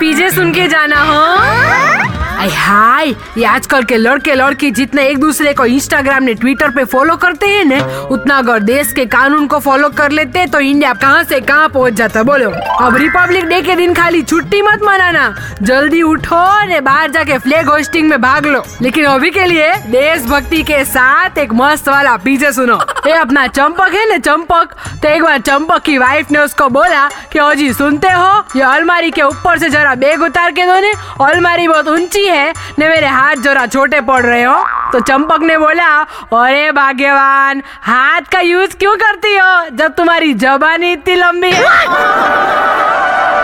पीजे सुन के जाना हो। हाय ये आजकल के लड़के लड़की जितने एक दूसरे को इंस्टाग्राम ने ट्विटर पे फॉलो करते हैं ना, उतना अगर देश के कानून को फॉलो कर लेते तो इंडिया कहाँ से कहाँ पहुँच जाता बोलो। अब रिपब्लिक डे के दिन खाली छुट्टी मत मनाना। जल्दी उठो ने बाहर जाके फ्लैग होस्टिंग में भाग लो। लेकिन अभी के लिए देशभक्ति के साथ एक मस्त वाला पीछे सुनो। ये अपना चंपक, है ना चंपक। तो एक बार चंपक की वाइफ ने उसको बोला कि, ओ जी, सुनते हो? ये अलमारी के ऊपर से जरा बैग उतार के दो ने। अलमारी बहुत ऊँची है ने मेरे हाथ जरा छोटे पड़ रहे हो? तो चंपक ने बोला अरे भाग्यवान हाथ का यूज़ क्यों करती हो? जब तुम्हारी जबानी इतनी लंबी है।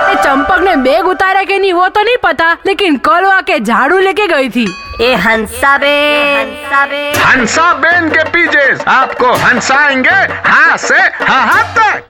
ये चंपक ने बैग उतारा के नहीं वो तो नहीं पता लेकिन कल वो आके झाड़ू लेके गई थी। ए हंसा बे। हंसा बेन के पीजे आपको हंसाएँगे हाँ से हाँ हाँ तक।